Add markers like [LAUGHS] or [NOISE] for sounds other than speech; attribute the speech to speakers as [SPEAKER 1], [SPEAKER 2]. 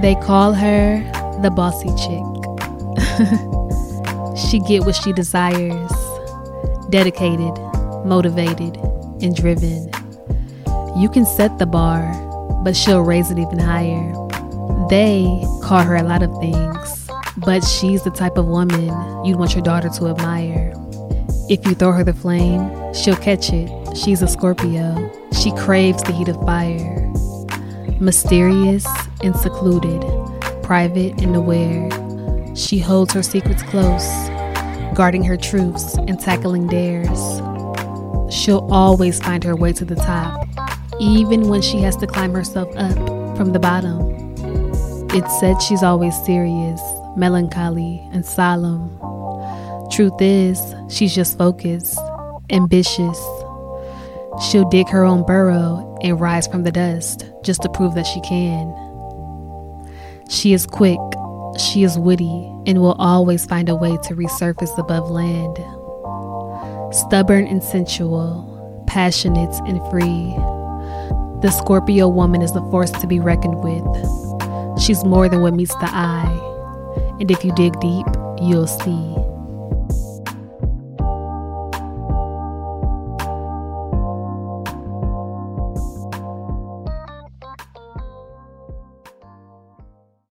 [SPEAKER 1] They call her the bossy chick. [LAUGHS] she get what she desires. Dedicated, motivated, and driven. You can set the bar, but she'll raise it even higher. They call her a lot of things, but she's the type of woman you'd want your daughter to admire. If you throw her the flame, she'll catch it. She's a Scorpio. She craves the heat of fire. Mysterious and secluded, private and aware. She holds her secrets close, guarding her truths and tackling dares. She'll always find her way to the top, even when she has to climb herself up from the bottom. It's said she's always serious, melancholy, and solemn. Truth is, she's just focused, ambitious. She'll dig her own burrow and rise from the dust just to prove that she can. She is quick, she is witty, and will always find a way to resurface above land. Stubborn and sensual, passionate and free. The Scorpio woman is a force to be reckoned with. She's more than what meets the eye, and if you dig deep, you'll see.